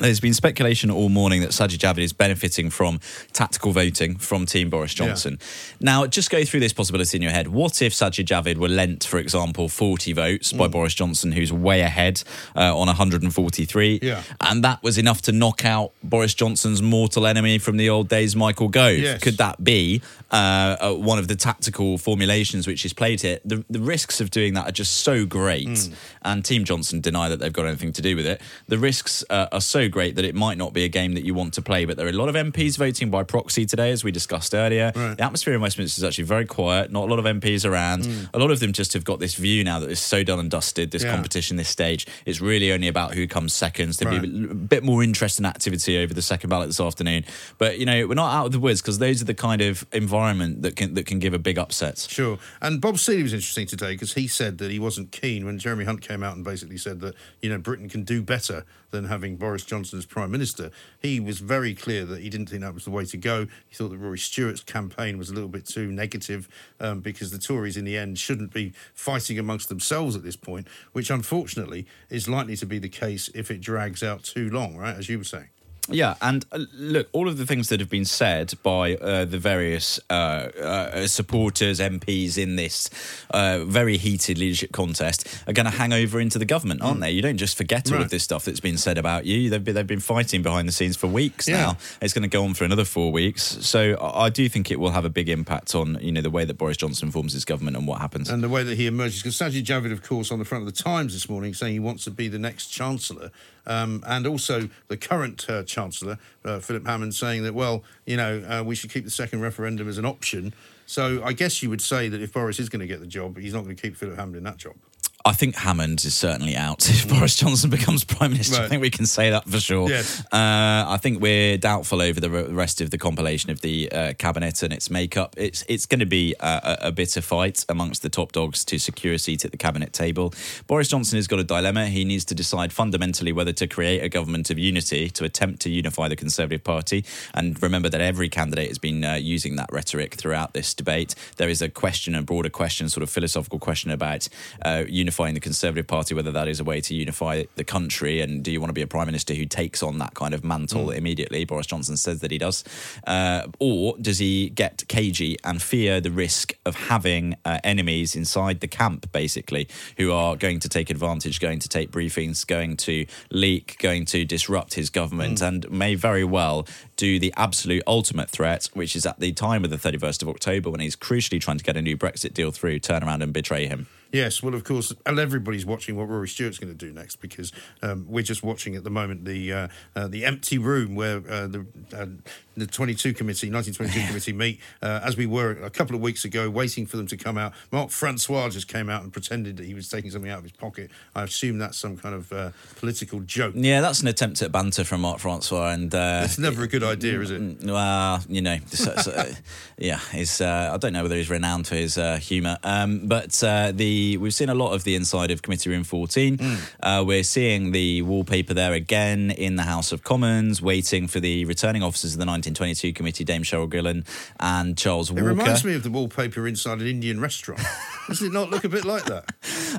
there's been speculation all morning that Sajid Javid is benefiting from tactical voting from Team Boris Johnson. Now, just go through this possibility in your head. What if Sajid Javid were lent, for example, 40 votes Mm. by Boris Johnson, who's way ahead uh, on 143, Yeah. and that was enough to knock out Boris Johnson's mortal enemy from the old days, Michael Gove? Yes. Could that be uh, uh, one of the tactical formulations which is played here? The, the risks of doing that are just so great, Mm. and Team Johnson deny that they've got anything to do with it. The risks uh, are so great that it might not be a game that you want to play. But there are a lot of MPs voting by proxy today, as we discussed earlier. Right. The atmosphere in Westminster is actually very quiet. Not a lot of MPs around. Mm. A lot of them just have got this view now that it's so done and dusted. This Yeah. competition, this stage, it's really only about who comes second. There'll be a bit more interest and activity over the second ballot this afternoon. But you know, we're not out of the woods because those are the kind of environment that can that can give a big upset. Sure. And Bob Seely was interesting today because he said that he wasn't keen when Jeremy Hunt came out and basically said that, you know, Britain can do better than having Boris Johnson as Prime Minister. He was very clear that he didn't think that was the way to go. He thought that Rory Stewart's campaign was a little bit too negative um, because the Tories, in the end, shouldn't be fighting amongst themselves at this point, which unfortunately is likely to be the case if it drags out too long, right? As you were saying. Yeah, and uh, look, all of the things that have been said by uh, the various uh, uh, supporters, MPs in this uh, very heated leadership contest are going to hang over into the government, aren't Mm. they? You don't just forget all Right. of this stuff that's been said about you. They've been, they've been fighting behind the scenes for weeks Yeah. now. It's going to go on for another four weeks. So I I do think it will have a big impact on you know the way that Boris Johnson forms his government and what happens. And the way that he emerges, because Sajid Javid, of course, on the front of the Times this morning, saying he wants to be the next Chancellor, um, and also the current uh, Chancellor, uh, Philip Hammond, saying that, well, you know, uh, we should keep the second referendum as an option. So I guess you would say that if Boris is going to get the job, he's not going to keep Philip Hammond in that job. I think Hammond is certainly out. If Boris Johnson becomes Prime Minister, I think we can say that for sure. Yes. Uh, I think we're doubtful over the rest of the compilation of the uh, cabinet and its makeup. It's it's going to be a, a, a bitter fight amongst the top dogs to secure a seat at the cabinet table. Boris Johnson has got a dilemma. He needs to decide fundamentally whether to create a government of unity to attempt to unify the Conservative Party. And remember that every candidate has been uh, using that rhetoric throughout this debate. There is a question, a broader question, sort of philosophical question about uh, unifying the Conservative Party, whether that is a way to unify the country, and do you want to be a prime minister who takes on that kind of mantle Mm. immediately? Boris Johnson says that he does, uh, or does he get cagey and fear the risk of having uh, enemies inside the camp, basically, who are going to take advantage, going to take briefings, going to leak, going to disrupt his government, Mm. and may very well do the absolute ultimate threat, which is at the time of the 31st of October when he's crucially trying to get a new Brexit deal through, turn around and betray him. Yes, well, of course, and everybody's watching what Rory Stewart's going to do next because um, we're just watching at the moment the uh, uh, the empty room where uh, the uh, the 22 committee, 1922 committee meet, uh, as we were a couple of weeks ago, waiting for them to come out. Mark Francois just came out and pretended that he was taking something out of his pocket. I assume that's some kind of uh, political joke. Yeah, that's an attempt at banter from Mark Francois, and uh, It's never a good idea, is it? Well, you know, so, so, yeah, he's. Uh, I don't know whether he's renowned for his uh, humour, um, but uh, the we've seen a lot of the inside of Committee Room 14. Hmm. Uh, we're seeing the wallpaper there again in the House of Commons, waiting for the returning officers of the 1922 committee, Dame Cheryl Gillan and Charles It reminds me of the wallpaper inside an Indian restaurant. Does it not look a bit like that?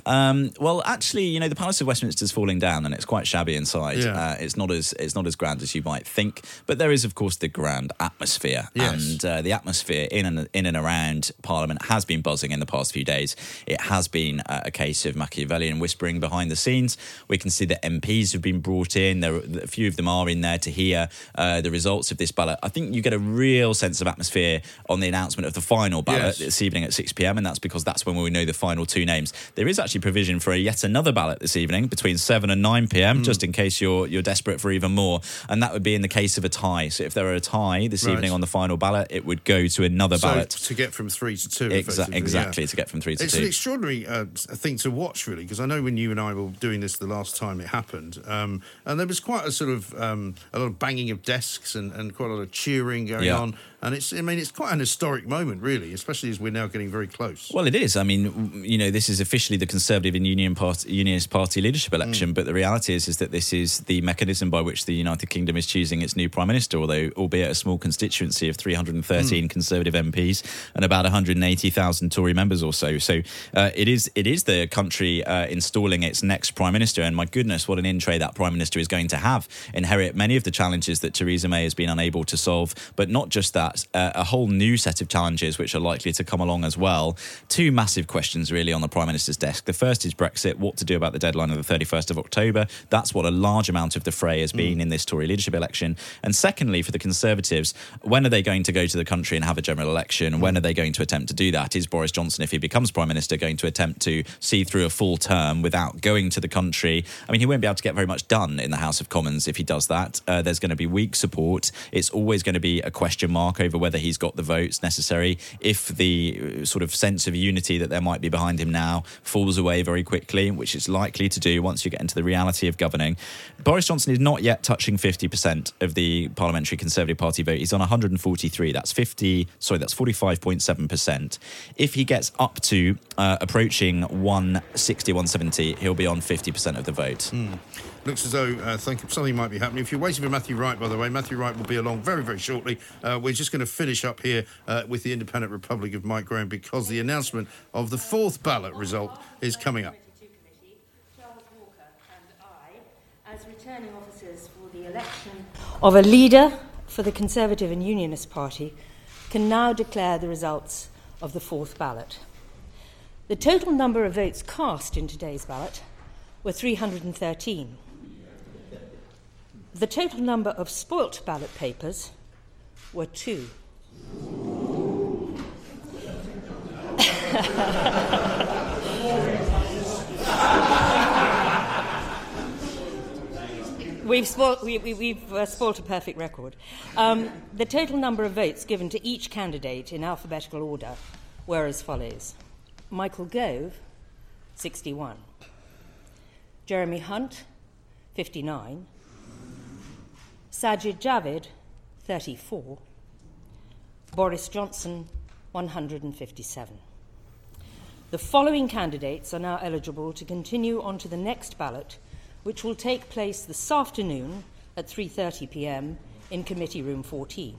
Um, well, actually, you know, the Palace of Westminster's falling down, and it's quite shabby inside. Yeah. Uh, it's not as it's not as grand as you might think, but there is, of course, the grand atmosphere, Yes. and uh, the atmosphere in and in and around Parliament has been buzzing in the past few days. It has been uh, a case of Machiavellian whispering behind the scenes. We can see that MPs have been brought in. There, a few of them are in there to hear uh, the results of this ballot. I think you get a real sense of atmosphere on the announcement of the final ballot Yes. this evening at 6 pm, and that's because that's when we know the final two names. There is actually provision for a yet another ballot this evening between 7 and 9 Hmm. pm, just in case you're you're desperate for even more. And that would be in the case of a tie. So if there were a tie this Right. evening on the final ballot, it would go to another So ballot. to get from three to two. Exa- exactly, yeah. to get from three to it's two. an extraordinary uh, thing to watch, really, because I know when you and I were doing this the last time it happened, um, and there was quite a sort of um, a lot of banging of desks and, and quite a lot of cheering going Yeah. on, and it's I mean it's quite an historic moment, really, especially as we're now getting very close. Well, it is. I mean, you know, this is officially the Conservative and Union Party, Unionist Party leadership Mm. election, but the reality is, is that this is the mechanism by which the United Kingdom is choosing its new prime minister. Although, albeit a small constituency of 313 Mm. Conservative MPs and about 180,000 Tory members or so, so uh, it is it is the country uh, installing its next prime minister. And my goodness, what an in tray that prime minister is going to have. Inherit many of the challenges that Theresa May has been unable to solve, but not just that, uh, a whole new set of challenges which are likely to come along as well. Two massive questions really on the prime minister's desk. The first is Brexit, what to do about the deadline of the 31st of October. That's what a large amount of the fray has been in this Tory leadership election. And secondly, for the Conservatives, when are they going to go to the country and have a general election? When are they going to attempt to do that? Is Boris Johnson, if he becomes prime minister, going to attempt to see through a full term without going to the country? I mean, he won't be able to get very much done in the House of Commons if he does that. Uh, there's going to be weak support. It's always going to be a question mark over whether he's got the votes necessary. If the uh, sort of sense of unity that there might be behind him now falls away very quickly, which it's likely to do once you get into the reality of governing. Boris Johnson is not yet touching 50% of the Parliamentary Conservative Party vote. He's on 143. That's 50, sorry, that's 45.7%. If he gets up to uh, approaching 160, 170, he'll be on 50% of the vote. Mm. Looks as though uh, something might be happening. If you're waiting for Matthew Wright, by the way, Matthew Wright will be along very, very shortly. Uh, we're just going to finish up here uh, with the Independent Republic of Mike Graham because the announcement of the fourth ballot result is coming up. as returning officers for the election of a leader for the Conservative and Unionist Party, can now declare the results of the fourth ballot. The total number of votes cast in today's ballot were 313. The total number of spoilt ballot papers were two. We've, spoilt, we, we, uh, a perfect record. Um, the total number of votes given to each candidate in alphabetical order were as follows Michael Gove, 61. Jeremy Hunt, 59, Sajid Javid, 34, Boris Johnson, 157. The following candidates are now eligible to continue on to the next ballot, which will take place this afternoon at 3:30 p.m. in Committee Room 14.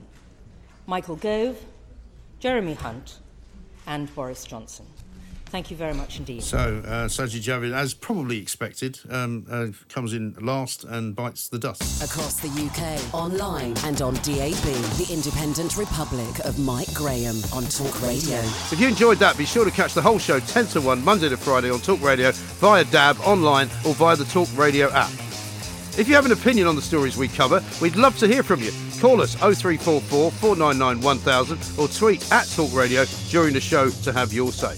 Michael Gove, Jeremy Hunt, and Boris Johnson. Thank you very much indeed. So, uh, Sajid Javid, as probably expected, um, uh, comes in last and bites the dust. Across the UK, online and on DAB, the Independent Republic of Mike Graham on Talk Radio. So if you enjoyed that, be sure to catch the whole show 10 to 1, Monday to Friday on Talk Radio, via DAB, online, or via the Talk Radio app. If you have an opinion on the stories we cover, we'd love to hear from you. Call us 0344 499 1000 or tweet at Talk Radio during the show to have your say.